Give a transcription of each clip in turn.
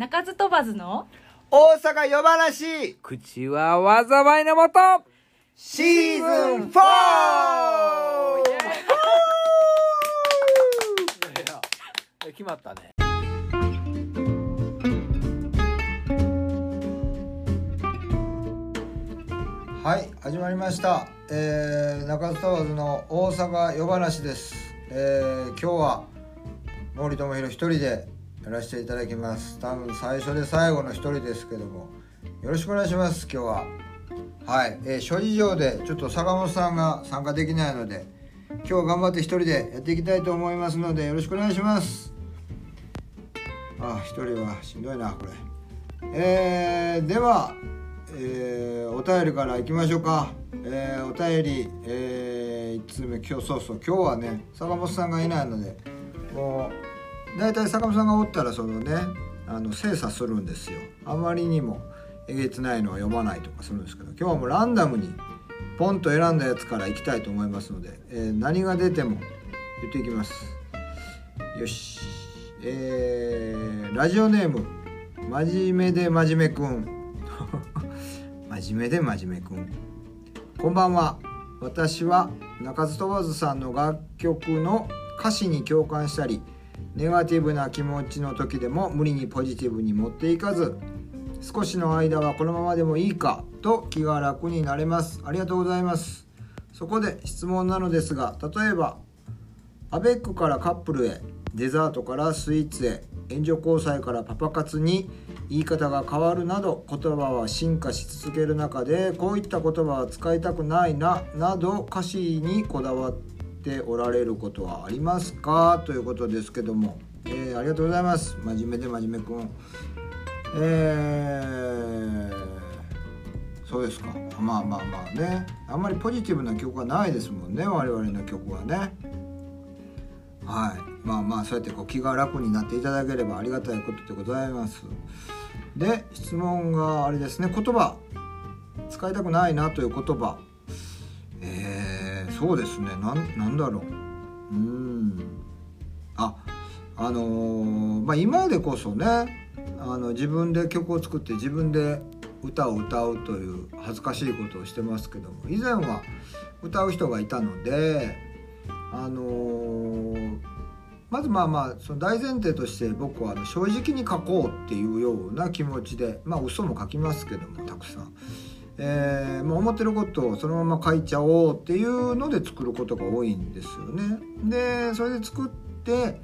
鳴かず飛ばずの？大阪夜話口は災いのもと。シーズン 4! 決まったね。はい始まりました、えー、中津問わずの大阪夜話です、えー、今日は森友弘一人でやらせていただきます。多分最初で最後の一人ですけども。よろしくお願いします今日は。はい、えー、諸事情でちょっと坂本さんが参加できないので今日頑張って一人でやっていきたいと思いますのでよろしくお願いします。あ一人はしんどいなこれ。えー、では、えー、お便りからいきましょうか、えー、お便り、えー、1通目今日そうそう今日はね坂本さんがいないのでもう大体坂本さんがおったらそのねあの精査するんですよ。あまりにもえげつないのは読まないとかするんですけど今日はもうランダムにポンと選んだやつからいきたいと思いますので、えー、何が出ても言っていきます。よし。えー、ラジオネーム真面目で真面目くん。真面目で真面目くん。こんばんは。私は中津飛ばずさんの楽曲の歌詞に共感したりネガティブな気持ちの時でも無理にポジティブに持っていかず少しの間はこのままでもいいかと気が楽になれます。ありがとうございます。そこで質問なのですが例えばアベックからカップルへデザートからスイーツへ援助交際からパパ活に言い方が変わるなど言葉は進化し続ける中でこういった言葉は使いたくないななど歌詞にこだわってておられることはありますか？ということですけども、えー、ありがとうございます。真面目で真面目くん。えー、そうですか。まあまあまあね。あんまりポジティブな曲はないですもんね。我々の曲はね。はい。まあまあそうやってこう気が楽になっていただければありがたいことでございます。で質問があれですね。言葉。使いたくないなという言葉、そうですね。なんなんだろう。うん。ああのー、まあ今でこそねあの自分で曲を作って自分で歌を歌うという恥ずかしいことをしてますけども以前は歌う人がいたのであのー、まずまあまあその大前提として僕は正直に書こうっていうような気持ちでまあ嘘も書きますけどもたくさん。えーまあ、思ってることをそのまま書いちゃおうっていうので作ることが多いんですよね。でそれで作って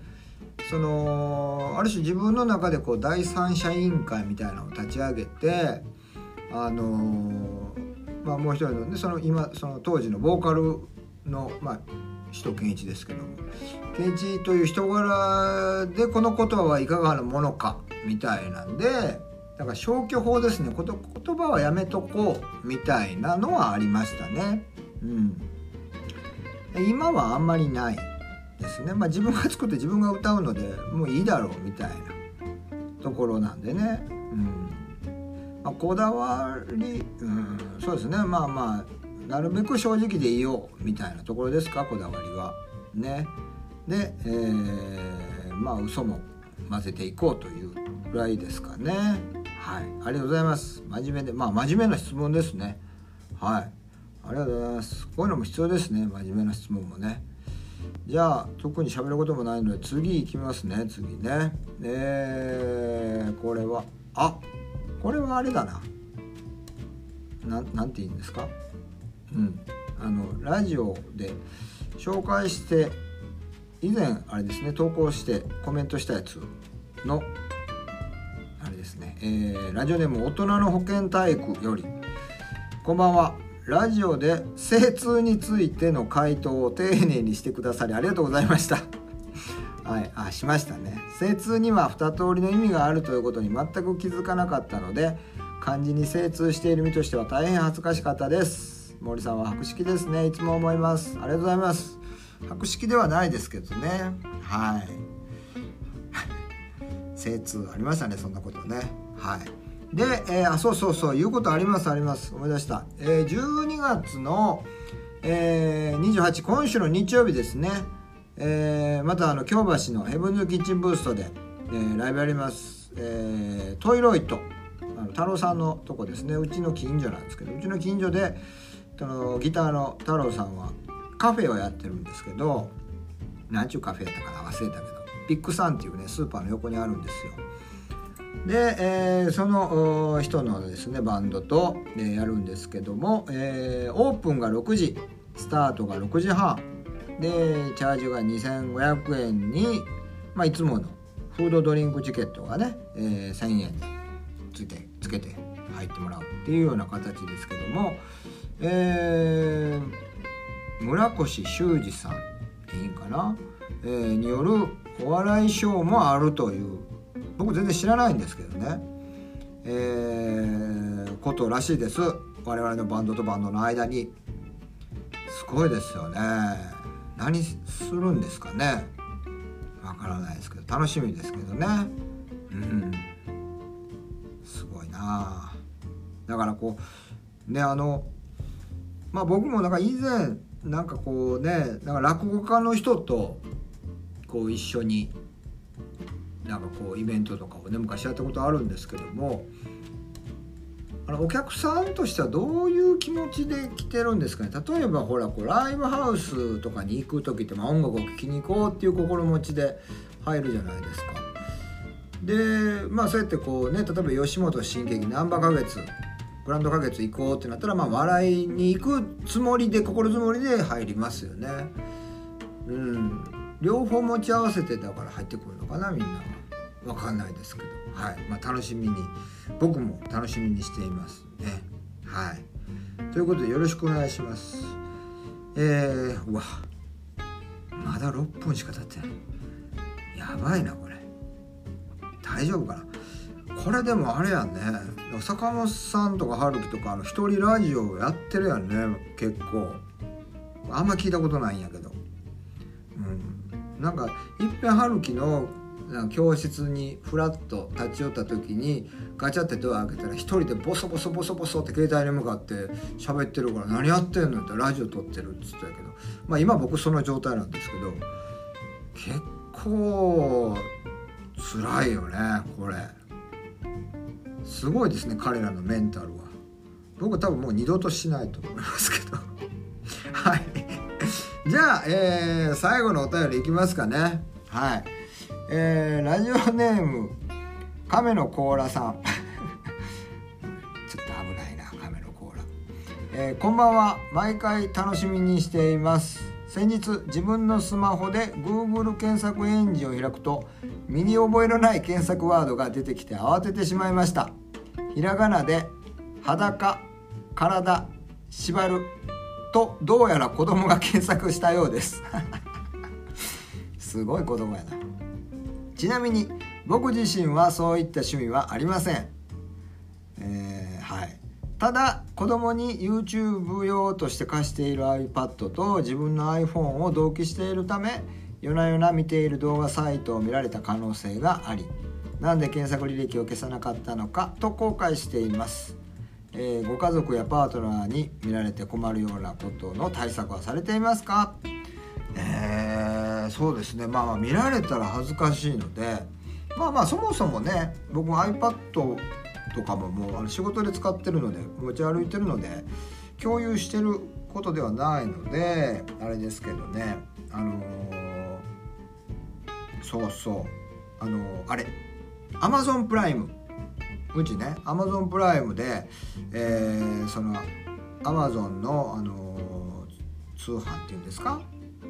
そのある種自分の中でこう第三者委員会みたいなのを立ち上げてあのまあもう一人のねその今その当時のボーカルのまあ首都健一ですけども健一という人柄でこの言葉はいかがなものかみたいなんでだから消去法ですね。こと言葉はやめとこうみたいなのはありましたね。うん、今はあんまりないですね、まあ、自分が作って自分が歌うのでもういいだろうみたいなところなんでね、うん。まあ、こだわり、うん、そうですね。まあまあなるべく正直でいようみたいなところですかこだわりは。ね、で、えー、まあ嘘も混ぜていこうというぐらいですかね。はい、ありがとうございます。真面目で、まあ真面目な質問ですね。はい、ありがとうございます。こういうのも必要ですね。真面目な質問もね。じゃあ特に喋ることもないので次行きますね次ねえー、これはあこれはあれだなななんて言うんですか？うんあのラジオで紹介して以前あれですね投稿してコメントしたやつのですね、えー、ラジオネーム大人の保健体育よりこんばんはラジオで精通についての回答を丁寧にしてくださりありがとうございました。はい、あしましたね。精通には2通りの意味があるということに全く気づかなかったので漢字に精通している身としては大変恥ずかしかったです。森さんは博識ですね。いつも思います。ありがとうございます。博識ではないですけどね。はい。精通ありましたね、そんなことね。はい。で、えー、あそうそうそう言うことありますあります。思い出した、えー、12月の、えー、28今週の日曜日ですね、えー、またあの京橋のヘブンズキッチンブーストで、えー、ライブやります、えートイロイト。あの太郎さんのとこですね。うちの近所なんですけどうちの近所でそのギターの太郎さんはカフェをやってるんですけど何ちゅうカフェやったかな忘れたけど。ビッグサンっていうねスーパーの横にあるんですよ。で、えーその人のですねバンドと、えーやるんですけども、えーオープンが6時スタートが6時半。でチャージが2500円に、まあ、いつものフードドリンクチケットがね、えー1000円でついてつけて入ってもらうっていうような形ですけども、えー村越修二さんでいいんかな、えによるお笑いショーもあるという僕全然知らないんですけどね、えーことらしいです。我々のバンドとバンドの間に。すごいですよね。何するんですかね。わからないですけど。楽しみですけどね。うん。すごいな。だからこうねあのまあ僕もなんか以前なんかこうねなんか落語家の人とこう一緒になんかこうイベントとかをね昔やったことあるんですけどもあのお客さんとしてはどういう気持ちで来てるんですかね？例えばほらこうライブハウスとかに行く時って、まあ、音楽を聴きに行こうっていう心持ちで入るじゃないですか。でまあそうやってこうね例えば吉本新喜劇難波花月グランド花月行こうってなったらまあ笑いに行くつもりで心づもりで入りますよね。うん両方持ち合わせてだから入ってくるのかなみんなは。分かんないですけど。はい。まあ楽しみに僕も楽しみにしていますね。はい。ということでよろしくお願いします。えー、うわ。まだ6分しか経ってない。やばいなこれ。大丈夫かな。これでもあれやんね。坂本さんとか春樹とかあの一人ラジオやってるやんね結構。あんま聞いたことないんやけど。うん。なんかいっぺん春樹の教室にフラッと立ち寄った時にガチャってドア開けたら一人でボソボソボソボソって携帯に向かって喋ってるから「何やってんの?」ってラジオ撮ってるっつったけどまあ今僕その状態なんですけど結構辛いよねこれ。すごいですね彼らのメンタルは。僕多分もう二度としないと思いますけど。はい。じゃあ、えー最後のお便りいきますかね。はい。えーラジオネーム亀の甲羅さん。ちょっと危ないな亀の甲羅、えーこんばんは。毎回楽しみにしています。先日自分のスマホで Google 検索エンジンを開くと身に覚えのない検索ワードが出てきて慌ててしまいました。ひらがなで裸体縛る。とどうやら子供が検索したようです。すごい子供やな。ちなみに僕自身はそういった趣味はありません、えーはい。ただ子供に YouTube 用として貸している iPad と自分の iPhone を同期しているため夜な夜な見ている動画サイトを見られた可能性がありなんで検索履歴を消さなかったのかと後悔しています、えーご家族やパートナーに見られて困るようなことの対策はされていますか？えーそうですね。まあまあ見られたら恥ずかしいのでまあまあそもそもね僕も iPad とかももうあの仕事で使ってるので持ち歩いてるので共有してることではないのであれですけどね。あのーそうそう。あのーあれ。Amazon プライムうちね Amazon プライムで、えーその Amazon の、あのー通販っていうんですか？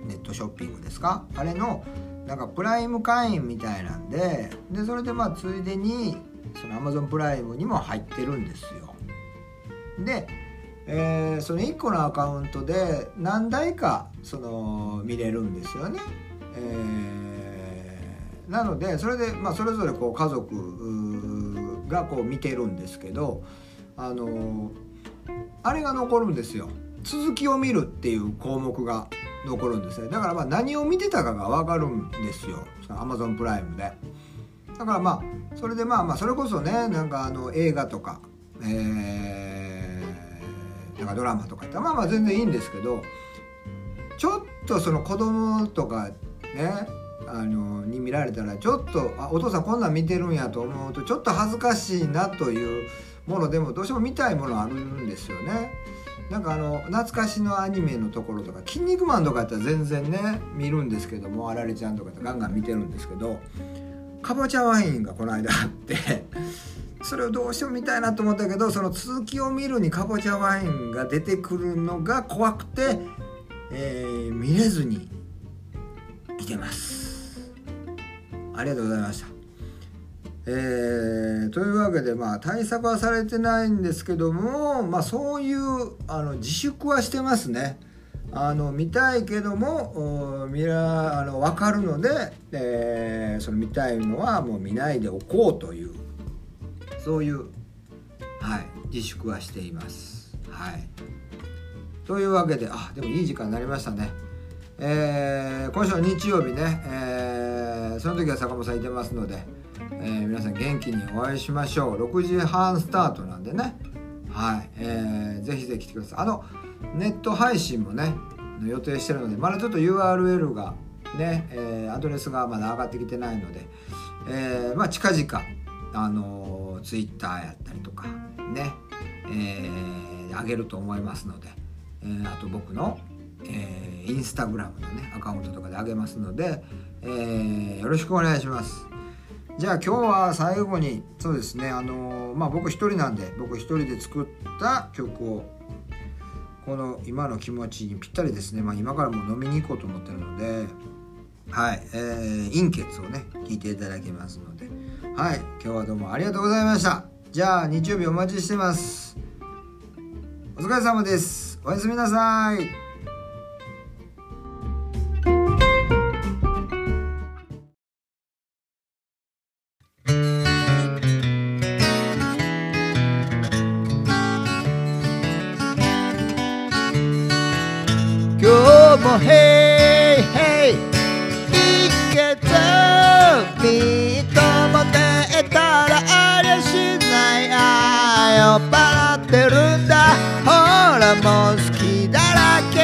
ネットショッピングですか？あれのなんかプライム会員みたいなんででそれでまあついでにその Amazon プライムにも入ってるんですよ。で、えーその1個のアカウントで何台かその見れるんですよね、えーなのでそれで、まあ、それぞれこう家族うがこう見てるんですけどあのーあれが残るんですよ。続きを見るっていう項目が残るんですね。だからまあ何を見てたかが分かるんですよ。その Amazon プライムで。だからまあそれでまあまあそれこそねなんかあの映画とかえーなんかドラマとかってまあまあ全然いいんですけどちょっとその子供とかねあのに見られたらちょっとあお父さんこんなん見てるんやと思うとちょっと恥ずかしいなというものでもどうしても見たいものあるんですよね。なんかあの懐かしのアニメのところとか「筋肉マン」とかやったら全然ね見るんですけどもあられちゃんとかガンガン見てるんですけどかぼちゃワインがこの間あってそれをどうしても見たいなと思ったけどその続きを見るにかぼちゃワインが出てくるのが怖くて、えー、見れずにいてますありがとうございましたえー、というわけでまあ対策はされてないんですけどもまあそういうあの自粛はしてますねあの見たいけども見らあの分かるので、えー、その見たいのはもう見ないでおこうというそういう、はい、自粛はしています。はい、というわけであでもいい時間になりましたね。えー、今週は日曜日ね、えー、その時は坂本さんいてますので、えー、皆さん元気にお会いしましょう。6時半スタートなんでね。はい、えー、ぜひぜひ来てください。あのネット配信もね予定してるのでまだちょっと URL がね、えー、アドレスがまだ上がってきてないので、えー、まあ近々あの Twitter やったりとかね、えー、上げると思いますので、えー、あと僕の、えー、インスタグラムのねアカウントとかで上げますので、えー、よろしくお願いします。じゃあ今日は最後にそうですねあのまあ僕一人なんで僕一人で作った曲をこの今の気持ちにぴったりですね、まあ、今からもう飲みに行こうと思ってるのではい、えー、陰血をね聞いていただきますので。はい今日はどうもありがとうございました。じゃあ日曜日お待ちしてます。お疲れ様です。おやすみなさい。今日もヘイヘイいけたみとも出たらありゃしない。あ酔っ払ってるんだ。ほらもう好きだらけ。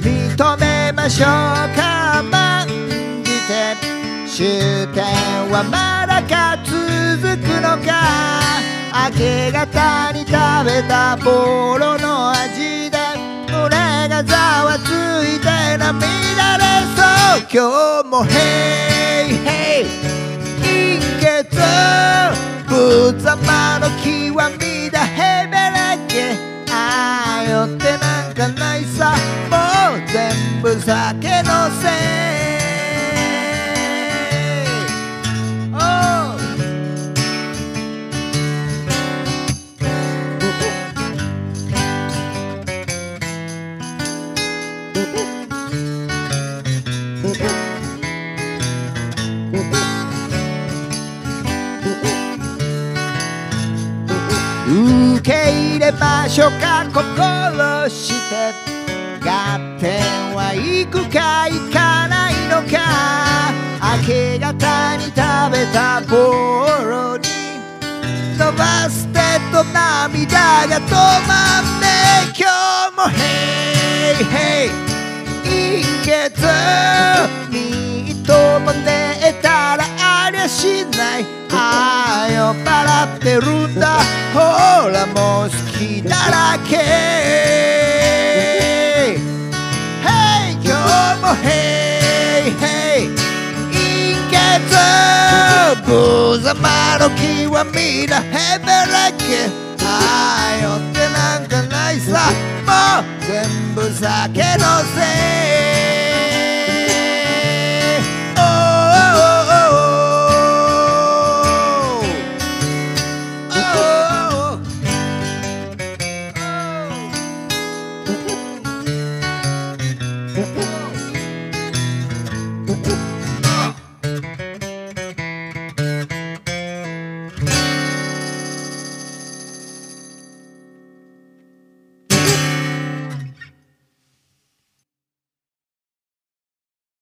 認めましょうか。まじて。終点はまだか。続くのか。明け方に食べたボロの味で胸がざわついて涙出そう。今日もヘイヘイ。陰血。ぶざまの極みだヘベレケあよってなんかないさ。もう全部酒のせい。受け入れましょうか心して合点は行くか行かないのか明け方に食べたボロに伸ばす手と涙が止まんね今日もヘイヘイ。陰血みっとも寝たらありゃしない。ああ酔っ払ってるんだほらもう好きだらけ。Hey 今日も Hey Hey 陰血無様の極みだヘベレケああ酔ってなんかないさ。もう全部酒のせ。い